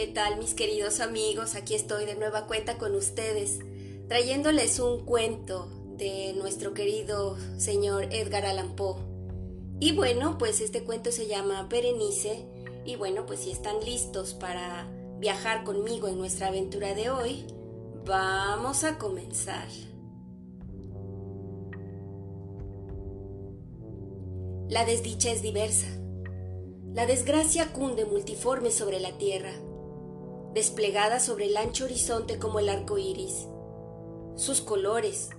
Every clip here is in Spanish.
¿Qué tal mis queridos amigos? Aquí estoy de nueva cuenta con ustedes, trayéndoles un cuento de nuestro querido señor Edgar Allan Poe. Y bueno, pues este cuento se llama Berenice y bueno, pues si están listos para viajar conmigo en nuestra aventura de hoy, vamos a comenzar. La desdicha es diversa. La desgracia cunde multiforme sobre la tierra desplegada sobre el ancho horizonte como el arco iris. Sus colores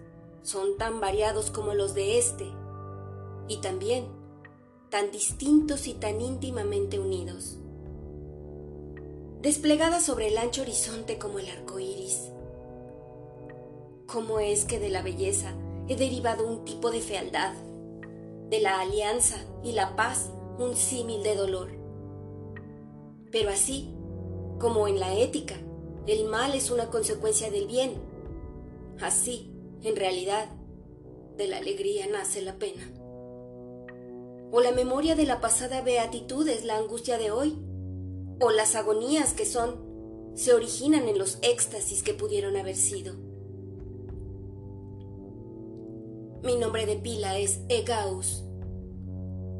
son tan variados como los de este, y también tan distintos y tan íntimamente unidos. Desplegada sobre el ancho horizonte como el arco iris. ¿Cómo es que de la belleza he derivado un tipo de fealdad? De la alianza y la paz un símil de dolor. Pero así, como en la ética, el mal es una consecuencia del bien. Así, en realidad, de la alegría nace la pena. O la memoria de la pasada beatitud es la angustia de hoy. O las agonías que son se originan en los éxtasis que pudieron haber sido. Mi nombre de pila es Egaus.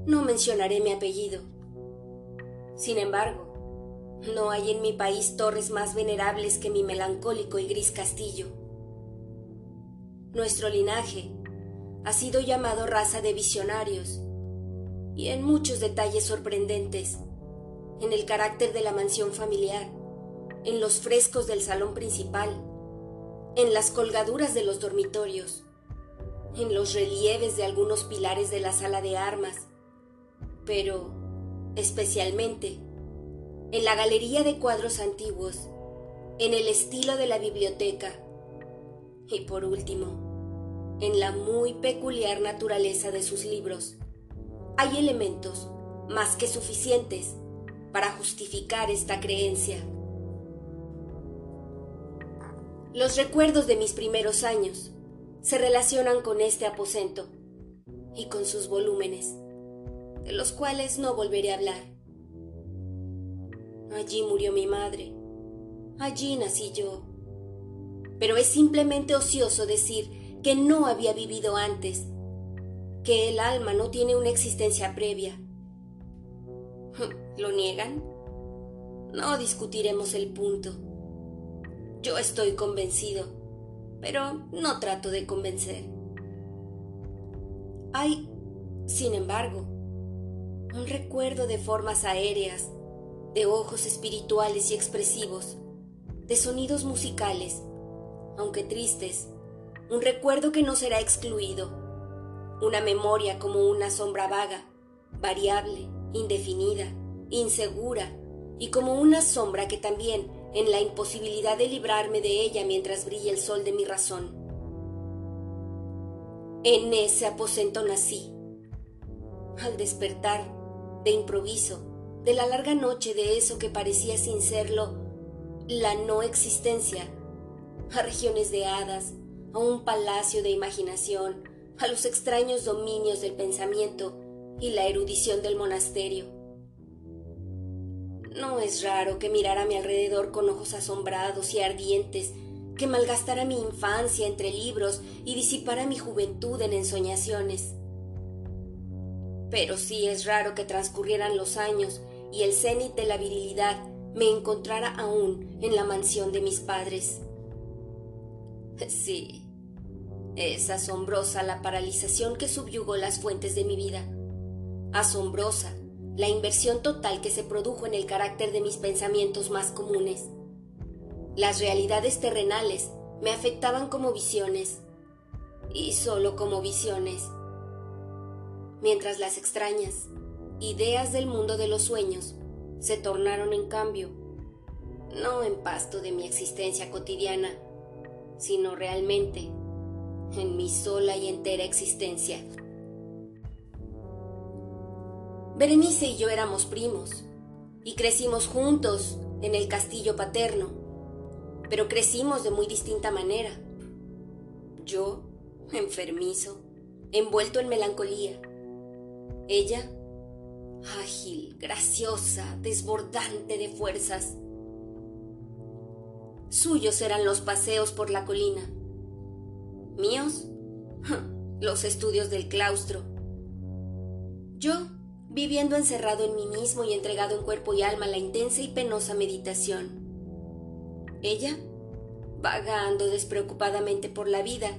No mencionaré mi apellido. Sin embargo, no hay en mi país torres más venerables que mi melancólico y gris castillo. Nuestro linaje ha sido llamado raza de visionarios, y en muchos detalles sorprendentes, en el carácter de la mansión familiar, en los frescos del salón principal, en las colgaduras de los dormitorios, en los relieves de algunos pilares de la sala de armas, pero especialmente en la galería de cuadros antiguos, en el estilo de la biblioteca y por último, en la muy peculiar naturaleza de sus libros. Hay elementos más que suficientes para justificar esta creencia. Los recuerdos de mis primeros años se relacionan con este aposento y con sus volúmenes, de los cuales no volveré a hablar. Allí murió mi madre. Allí nací yo. Pero es simplemente ocioso decir que no había vivido antes, que el alma no tiene una existencia previa. ¿Lo niegan? No discutiremos el punto. Yo estoy convencido, pero no trato de convencer. Hay, sin embargo, un recuerdo de formas aéreas de ojos espirituales y expresivos, de sonidos musicales, aunque tristes, un recuerdo que no será excluido, una memoria como una sombra vaga, variable, indefinida, insegura, y como una sombra que también, en la imposibilidad de librarme de ella mientras brilla el sol de mi razón. En ese aposento nací. Al despertar, de improviso, de la larga noche de eso que parecía sin serlo la no existencia, a regiones de hadas, a un palacio de imaginación, a los extraños dominios del pensamiento y la erudición del monasterio. No es raro que mirara a mi alrededor con ojos asombrados y ardientes, que malgastara mi infancia entre libros y disipara mi juventud en ensoñaciones. Pero sí es raro que transcurrieran los años y el cenit de la virilidad me encontrara aún en la mansión de mis padres. Sí, es asombrosa la paralización que subyugó las fuentes de mi vida. Asombrosa la inversión total que se produjo en el carácter de mis pensamientos más comunes. Las realidades terrenales me afectaban como visiones, y solo como visiones, mientras las extrañas, ideas del mundo de los sueños se tornaron en cambio no en pasto de mi existencia cotidiana, sino realmente en mi sola y entera existencia. Berenice y yo éramos primos y crecimos juntos en el castillo paterno, pero crecimos de muy distinta manera. Yo, enfermizo, envuelto en melancolía. Ella, ágil, graciosa, desbordante de fuerzas, Suyos eran los paseos por la colina. Míos, los estudios del claustro. Yo, viviendo encerrado en mí mismo y entregado en cuerpo y alma a la intensa y penosa meditación. Ella, vagando despreocupadamente por la vida,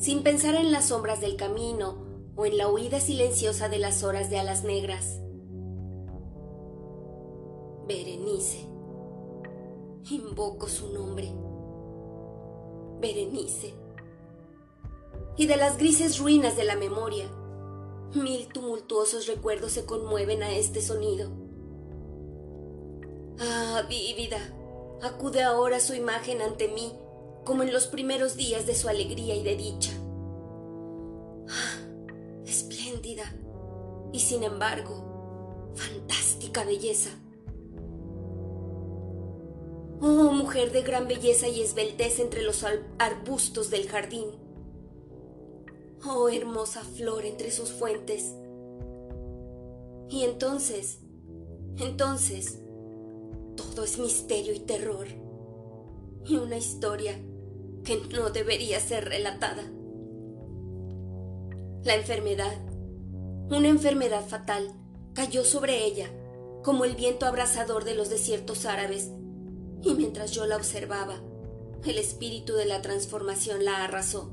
sin pensar en las sombras del camino o en la huida silenciosa de las horas de alas negras. Berenice. Invoco su nombre. Berenice. Y de las grises ruinas de la memoria, mil tumultuosos recuerdos se conmueven a este sonido. Ah, vívida, acude ahora su imagen ante mí, como en los primeros días de su alegría y de dicha. Ah, espléndida y sin embargo, fantástica belleza. Oh, mujer de gran belleza y esbeltez entre los arbustos del jardín. Oh, hermosa flor entre sus fuentes. Y entonces, entonces, todo es misterio y terror. Y una historia que no debería ser relatada. La enfermedad, una enfermedad fatal, cayó sobre ella como el viento abrasador de los desiertos árabes y mientras yo la observaba, el espíritu de la transformación la arrasó,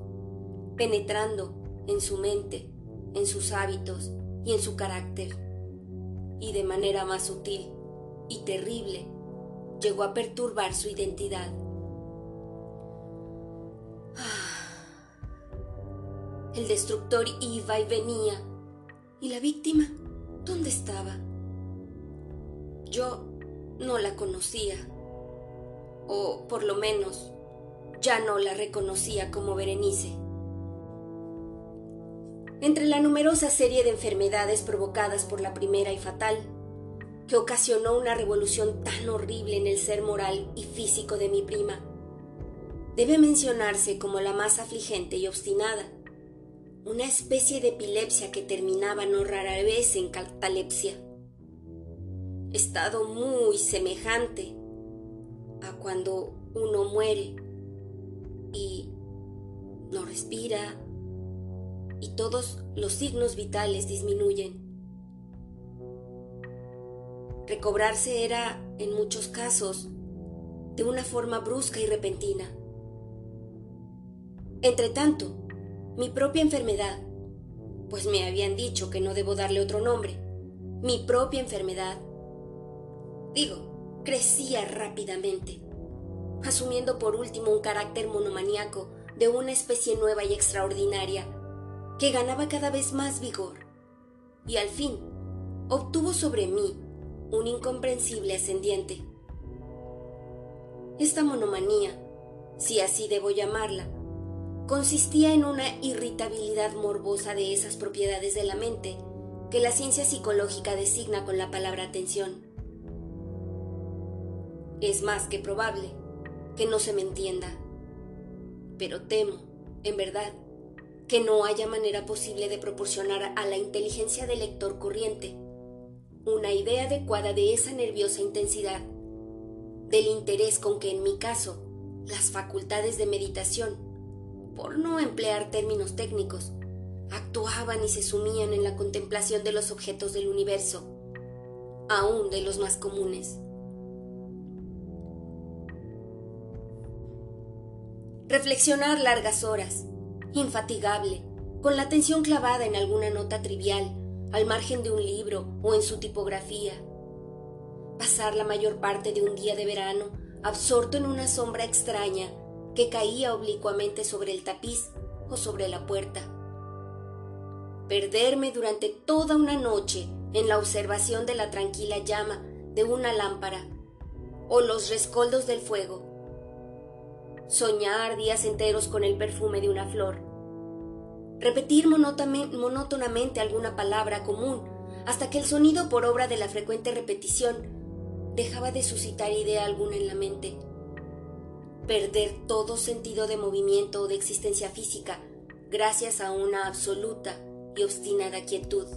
penetrando en su mente, en sus hábitos y en su carácter, y de manera más sutil y terrible llegó a perturbar su identidad. El destructor iba y venía, y la víctima, ¿dónde estaba? Yo no la conocía o por lo menos ya no la reconocía como Berenice. Entre la numerosa serie de enfermedades provocadas por la primera y fatal, que ocasionó una revolución tan horrible en el ser moral y físico de mi prima, debe mencionarse como la más afligente y obstinada, una especie de epilepsia que terminaba no rara vez en catalepsia. Estado muy semejante a cuando uno muere y no respira y todos los signos vitales disminuyen. Recobrarse era, en muchos casos, de una forma brusca y repentina. Entretanto, mi propia enfermedad, pues me habían dicho que no debo darle otro nombre, mi propia enfermedad, digo, crecía rápidamente, asumiendo por último un carácter monomaniaco de una especie nueva y extraordinaria, que ganaba cada vez más vigor, y al fin obtuvo sobre mí un incomprensible ascendiente. Esta monomanía, si así debo llamarla, consistía en una irritabilidad morbosa de esas propiedades de la mente que la ciencia psicológica designa con la palabra atención. Es más que probable que no se me entienda. Pero temo, en verdad, que no haya manera posible de proporcionar a la inteligencia del lector corriente una idea adecuada de esa nerviosa intensidad, del interés con que en mi caso las facultades de meditación, por no emplear términos técnicos, actuaban y se sumían en la contemplación de los objetos del universo, aún de los más comunes. Reflexionar largas horas, infatigable, con la atención clavada en alguna nota trivial, al margen de un libro o en su tipografía. Pasar la mayor parte de un día de verano absorto en una sombra extraña que caía oblicuamente sobre el tapiz o sobre la puerta. Perderme durante toda una noche en la observación de la tranquila llama de una lámpara o los rescoldos del fuego soñar días enteros con el perfume de una flor, repetir monótonamente alguna palabra común hasta que el sonido por obra de la frecuente repetición dejaba de suscitar idea alguna en la mente, perder todo sentido de movimiento o de existencia física gracias a una absoluta y obstinada quietud.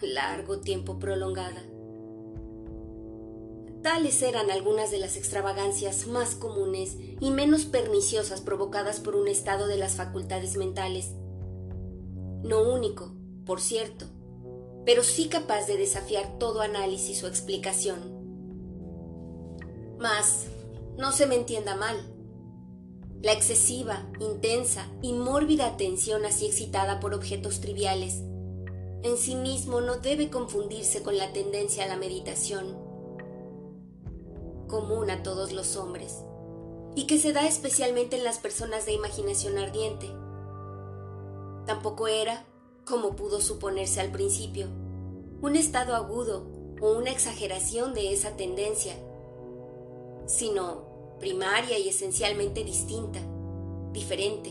Largo tiempo prolongada. Tales eran algunas de las extravagancias más comunes y menos perniciosas provocadas por un estado de las facultades mentales. No único, por cierto, pero sí capaz de desafiar todo análisis o explicación. Mas, no se me entienda mal. La excesiva, intensa y mórbida atención así excitada por objetos triviales en sí mismo no debe confundirse con la tendencia a la meditación, común a todos los hombres, y que se da especialmente en las personas de imaginación ardiente. Tampoco era, como pudo suponerse al principio, un estado agudo o una exageración de esa tendencia, sino primaria y esencialmente distinta, diferente.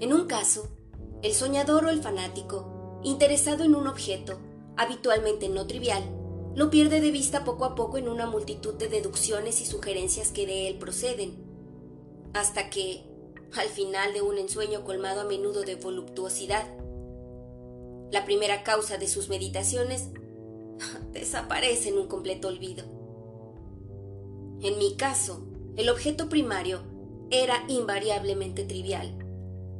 En un caso, el soñador o el fanático, interesado en un objeto, habitualmente no trivial, lo pierde de vista poco a poco en una multitud de deducciones y sugerencias que de él proceden, hasta que, al final de un ensueño colmado a menudo de voluptuosidad, la primera causa de sus meditaciones desaparece en un completo olvido. En mi caso, el objeto primario era invariablemente trivial,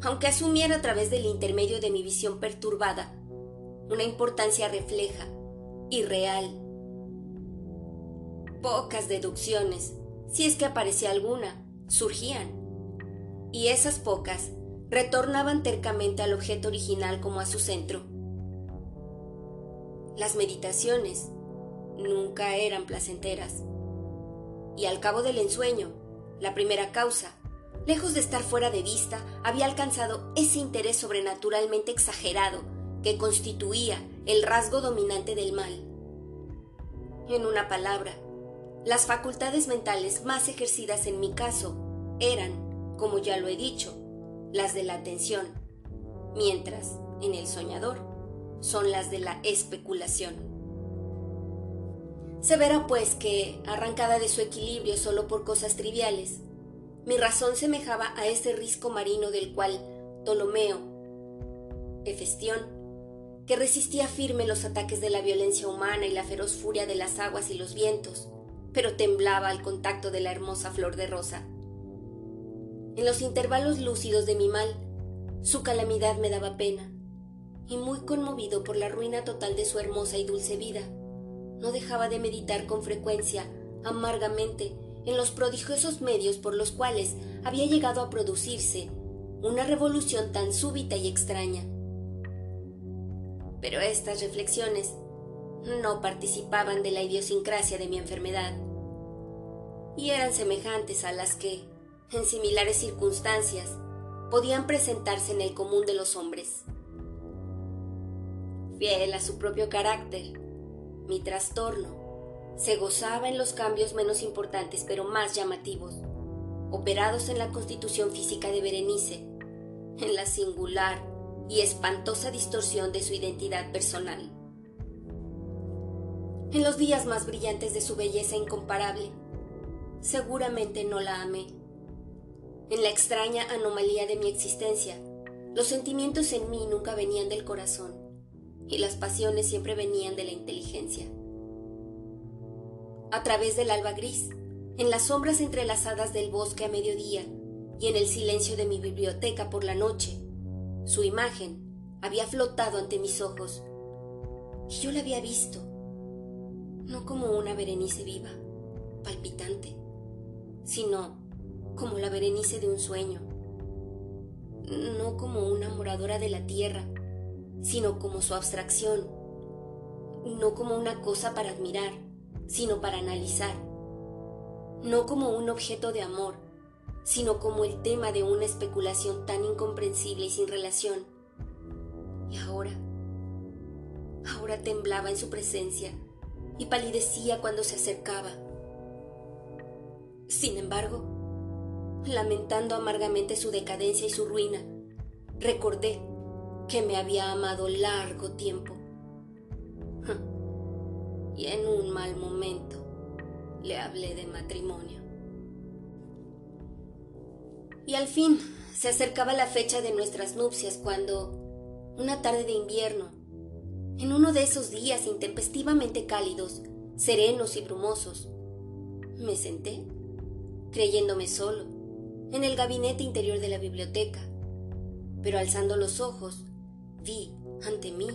aunque asumiera a través del intermedio de mi visión perturbada una importancia refleja, irreal. Pocas deducciones, si es que aparecía alguna, surgían, y esas pocas retornaban tercamente al objeto original como a su centro. Las meditaciones nunca eran placenteras y al cabo del ensueño, la primera causa, lejos de estar fuera de vista, había alcanzado ese interés sobrenaturalmente exagerado que constituía el rasgo dominante del mal. En una palabra, las facultades mentales más ejercidas en mi caso eran, como ya lo he dicho, las de la atención, mientras, en el soñador, son las de la especulación. Se verá pues que, arrancada de su equilibrio solo por cosas triviales, mi razón semejaba a ese risco marino del cual Ptolomeo, Hefestión, que resistía firme los ataques de la violencia humana y la feroz furia de las aguas y los vientos, pero temblaba al contacto de la hermosa flor de rosa. En los intervalos lúcidos de mi mal, su calamidad me daba pena, y muy conmovido por la ruina total de su hermosa y dulce vida, no dejaba de meditar con frecuencia, amargamente, en los prodigiosos medios por los cuales había llegado a producirse una revolución tan súbita y extraña. Pero estas reflexiones no participaban de la idiosincrasia de mi enfermedad y eran semejantes a las que, en similares circunstancias, podían presentarse en el común de los hombres. Fiel a su propio carácter, mi trastorno se gozaba en los cambios menos importantes pero más llamativos, operados en la constitución física de Berenice, en la singular y espantosa distorsión de su identidad personal. En los días más brillantes de su belleza incomparable, seguramente no la amé. En la extraña anomalía de mi existencia, los sentimientos en mí nunca venían del corazón, y las pasiones siempre venían de la inteligencia. A través del alba gris, en las sombras entrelazadas del bosque a mediodía y en el silencio de mi biblioteca por la noche, su imagen había flotado ante mis ojos y yo la había visto, no como una Berenice viva, palpitante, sino como la Berenice de un sueño, no como una moradora de la tierra, sino como su abstracción, no como una cosa para admirar, sino para analizar, no como un objeto de amor, sino como el tema de una especulación tan incomprensible y sin relación. Y ahora, ahora temblaba en su presencia y palidecía cuando se acercaba. Sin embargo, lamentando amargamente su decadencia y su ruina, recordé que me había amado largo tiempo. Y en un mal momento le hablé de matrimonio. Y al fin se acercaba la fecha de nuestras nupcias cuando, una tarde de invierno, en uno de esos días intempestivamente cálidos, serenos y brumosos. Me senté, creyéndome solo, en el gabinete interior de la biblioteca, pero alzando los ojos, vi ante mí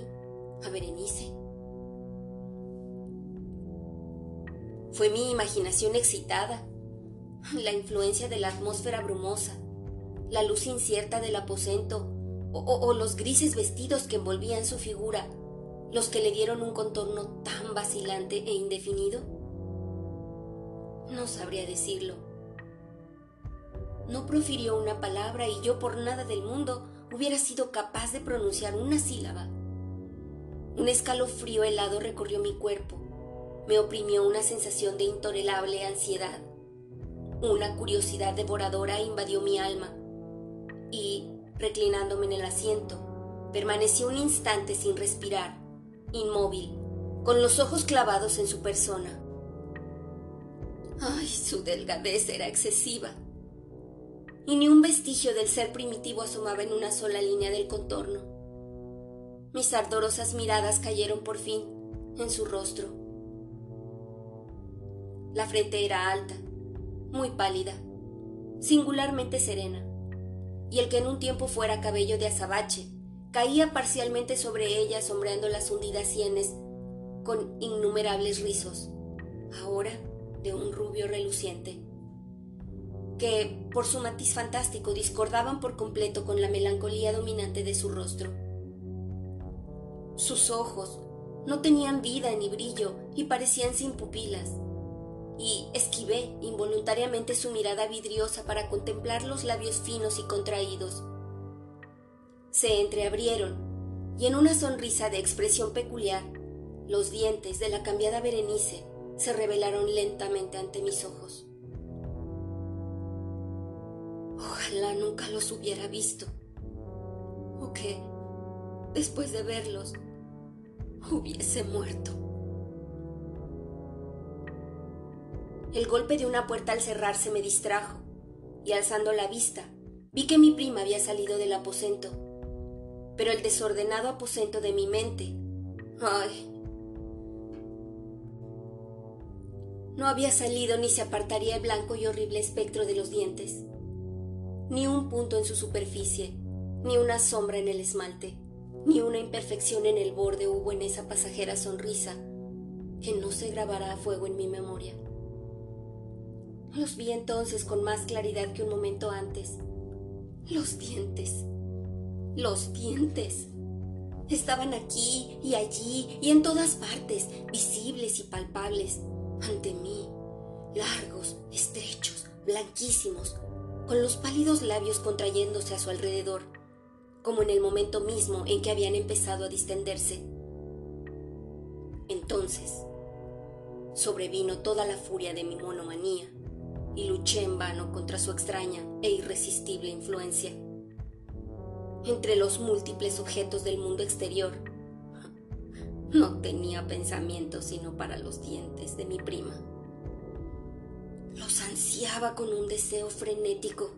a Berenice. Fue mi imaginación excitada, la influencia de la atmósfera brumosa, la luz incierta del aposento o, los grises vestidos que envolvían su figura, los que le dieron un contorno tan vacilante e indefinido. No sabría decirlo. No profirió una palabra y yo por nada del mundo hubiera sido capaz de pronunciar una sílaba. Un escalofrío helado recorrió mi cuerpo. Me oprimió una sensación de intolerable ansiedad. Una curiosidad devoradora invadió mi alma. Y, reclinándome en el asiento, permanecí un instante sin respirar, inmóvil, con los ojos clavados en su persona. Ay, su delgadez era excesiva. Y ni un vestigio del ser primitivo asomaba en una sola línea del contorno. Mis ardorosas miradas cayeron por fin en su rostro. La frente era alta, muy pálida, singularmente serena, y el que en un tiempo fuera cabello de azabache caía parcialmente sobre ella sombreando las hundidas sienes con innumerables rizos, ahora de un rubio reluciente, que, por su matiz fantástico, discordaban por completo con la melancolía dominante de su rostro. Sus ojos no tenían vida ni brillo y parecían sin pupilas. Y esquivé involuntariamente su mirada vidriosa para contemplar los labios finos y contraídos. Se entreabrieron y en una sonrisa de expresión peculiar, los dientes de la cambiada Berenice se revelaron lentamente ante mis ojos. Ojalá nunca los hubiera visto. O que, después de verlos, hubiese muerto. El golpe de una puerta al cerrarse me distrajo, y alzando la vista, vi que mi prima había salido del aposento. Pero el desordenado aposento de mi mente, ay, no había salido ni se apartaría el blanco y horrible espectro de los dientes, ni un punto en su superficie, ni una sombra en el esmalte ni una imperfección en el borde hubo en esa pasajera sonrisa que no se grabará a fuego en mi memoria. Los vi entonces con más claridad que un momento antes. Los dientes. Los dientes. Estaban aquí y allí y en todas partes, visibles y palpables, ante mí, largos, estrechos, blanquísimos, con los pálidos labios contrayéndose a su alrededor como en el momento mismo en que habían empezado a distenderse. Entonces, sobrevino toda la furia de mi monomanía y luché en vano contra su extraña e irresistible influencia. Entre los múltiples objetos del mundo exterior, no tenía pensamiento sino para los dientes de mi prima. Los ansiaba con un deseo frenético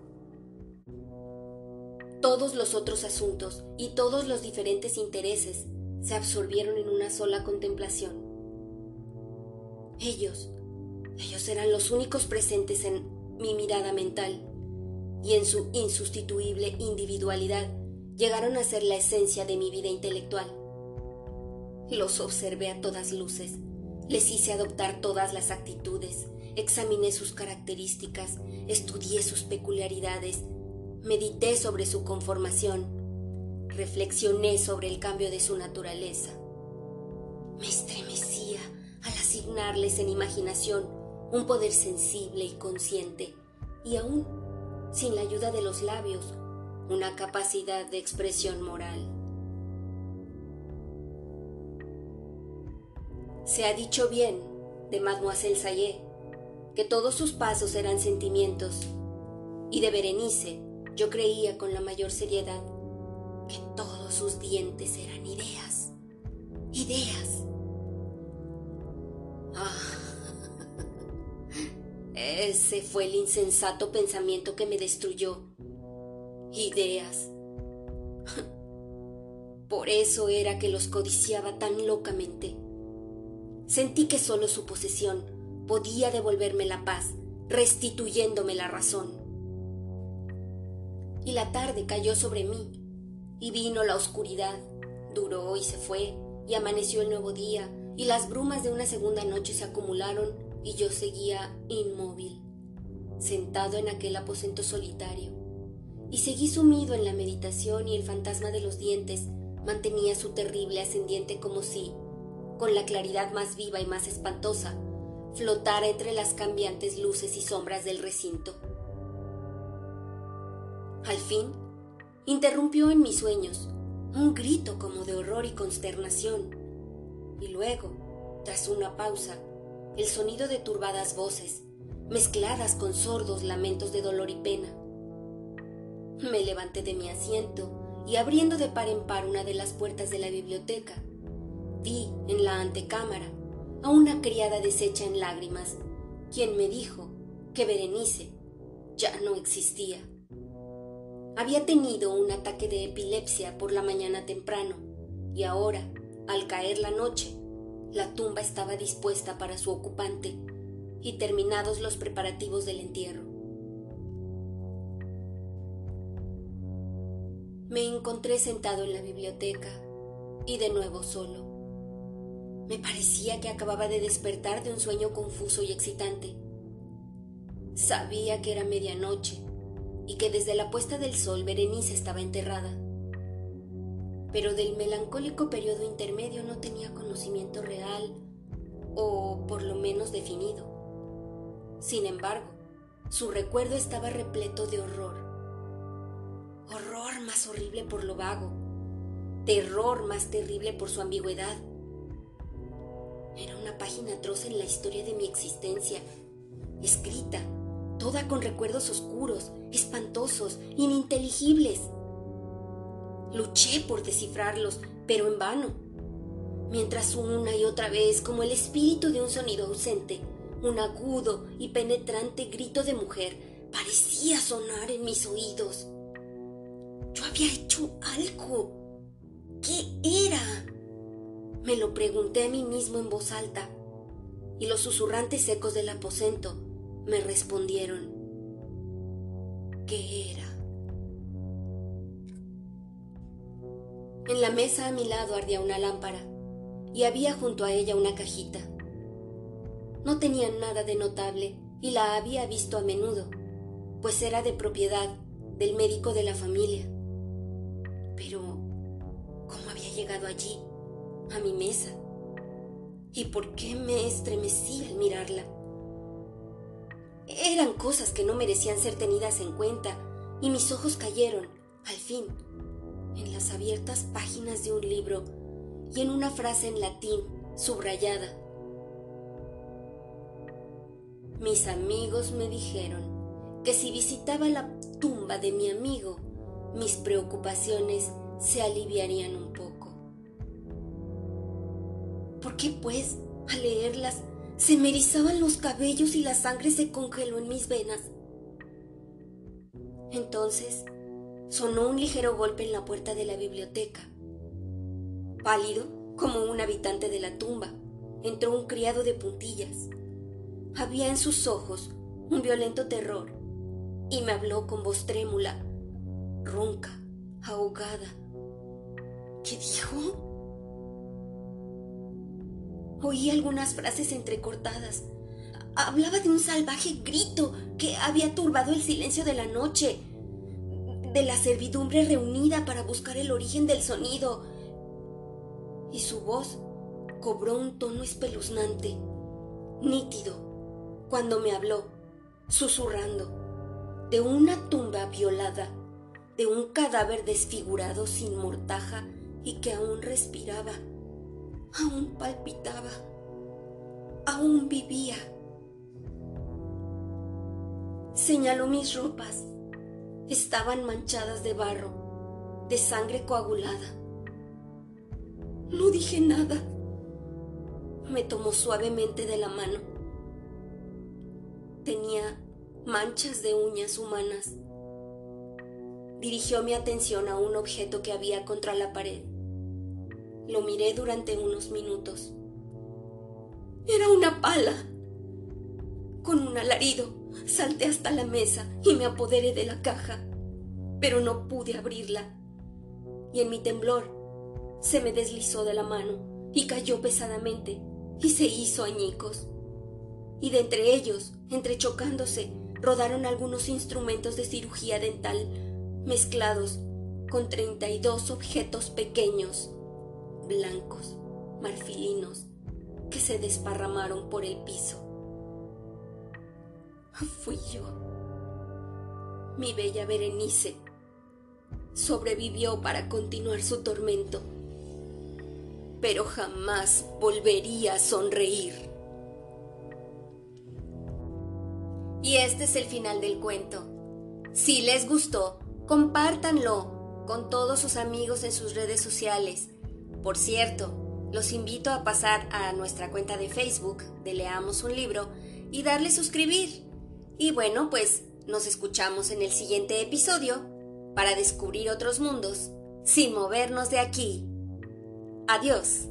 todos los otros asuntos y todos los diferentes intereses se absorbieron en una sola contemplación. Ellos, ellos eran los únicos presentes en mi mirada mental y en su insustituible individualidad llegaron a ser la esencia de mi vida intelectual. Los observé a todas luces, les hice adoptar todas las actitudes, examiné sus características, estudié sus peculiaridades, Medité sobre su conformación, reflexioné sobre el cambio de su naturaleza. Me estremecía al asignarles en imaginación un poder sensible y consciente, y aún, sin la ayuda de los labios, una capacidad de expresión moral. Se ha dicho bien de Mademoiselle Sayé que todos sus pasos eran sentimientos, y de Berenice yo creía con la mayor seriedad que todos sus dientes eran ideas, ideas. Ese fue el insensato pensamiento que me destruyó. Ideas. Por eso era que los codiciaba tan locamente. Sentí que solo su posesión podía devolverme la paz, restituyéndome la razón. Y la tarde cayó sobre mí, y vino la oscuridad, duró y se fue, y amaneció el nuevo día, y las brumas de una segunda noche se acumularon, y yo seguía inmóvil, sentado en aquel aposento solitario, y seguí sumido en la meditación y el fantasma de los dientes mantenía su terrible ascendiente como si, con la claridad más viva y más espantosa, flotara entre las cambiantes luces y sombras del recinto. Al fin, interrumpió en mis sueños un grito como de horror y consternación, y luego, tras una pausa, el sonido de turbadas voces, mezcladas con sordos lamentos de dolor y pena. Me levanté de mi asiento y abriendo de par en par una de las puertas de la biblioteca, Vi en la antecámara a una criada deshecha en lágrimas, quien me dijo que Berenice ya no existía. Había tenido un ataque de epilepsia por la mañana temprano y ahora, al caer la noche, la tumba estaba dispuesta para su ocupante y terminados los preparativos del entierro. Me encontré sentado en la biblioteca y de nuevo solo. Me parecía que acababa de despertar de un sueño confuso y excitante. Sabía que era medianoche y que desde la puesta del sol Berenice estaba enterrada. Pero del melancólico periodo intermedio no tenía conocimiento real o por lo menos definido. Sin embargo, su recuerdo estaba repleto de horror. Horror más horrible por lo vago, terror más terrible por su ambigüedad era una página atroz en la historia de mi existencia, escrita, toda con recuerdos oscuros, espantosos, ininteligibles. Luché por descifrarlos, pero en vano. Mientras una y otra vez, como el espíritu de un sonido ausente, un agudo y penetrante grito de mujer parecía sonar en mis oídos. Yo había hecho algo. ¿Qué era? Me lo pregunté a mí mismo en voz alta, y los susurrantes secos del aposento me respondieron. ¿Qué era? En la mesa a mi lado ardía una lámpara y había junto a ella una cajita. No tenía nada de notable y la había visto a menudo, pues era de propiedad del médico de la familia. Pero, ¿cómo había llegado allí? a mi mesa. ¿Y por qué me estremecí al mirarla? Eran cosas que no merecían ser tenidas en cuenta y mis ojos cayeron, al fin, en las abiertas páginas de un libro y en una frase en latín subrayada. Mis amigos me dijeron que si visitaba la tumba de mi amigo, mis preocupaciones se aliviarían un poco. ¿Por qué, pues, al leerlas, se me erizaban los cabellos y la sangre se congeló en mis venas? Entonces sonó un ligero golpe en la puerta de la biblioteca. Pálido, como un habitante de la tumba, entró un criado de puntillas. Había en sus ojos un violento terror y me habló con voz trémula, ronca, ahogada. ¿Qué dijo? Oí algunas frases entrecortadas. Hablaba de un salvaje grito que había turbado el silencio de la noche, de la servidumbre reunida para buscar el origen del sonido. Y su voz cobró un tono espeluznante, nítido, cuando me habló, susurrando, de una tumba violada, de un cadáver desfigurado sin mortaja y que aún respiraba aún palpitaba, aún vivía. Señaló mis ropas. Estaban manchadas de barro, de sangre coagulada. No dije nada. Me tomó suavemente de la mano. Tenía manchas de uñas humanas. Dirigió mi atención a un objeto que había contra la pared. Lo miré durante unos minutos. Era una pala. Con un alarido salté hasta la mesa y me apoderé de la caja, pero no pude abrirla. Y en mi temblor se me deslizó de la mano y cayó pesadamente y se hizo añicos. Y de entre ellos, entrechocándose, rodaron algunos instrumentos de cirugía dental mezclados con treinta y dos objetos pequeños, blancos, marfilinos, que se desparramaron por el piso. Fui yo. Mi bella Berenice sobrevivió para continuar su tormento, pero jamás volvería a sonreír. Y este es el final del cuento. Si les gustó, compártanlo con todos sus amigos en sus redes sociales. Por cierto, los invito a pasar a nuestra cuenta de Facebook de Leamos un libro y darle suscribir. Y bueno, pues nos escuchamos en el siguiente episodio para descubrir otros mundos sin movernos de aquí. Adiós.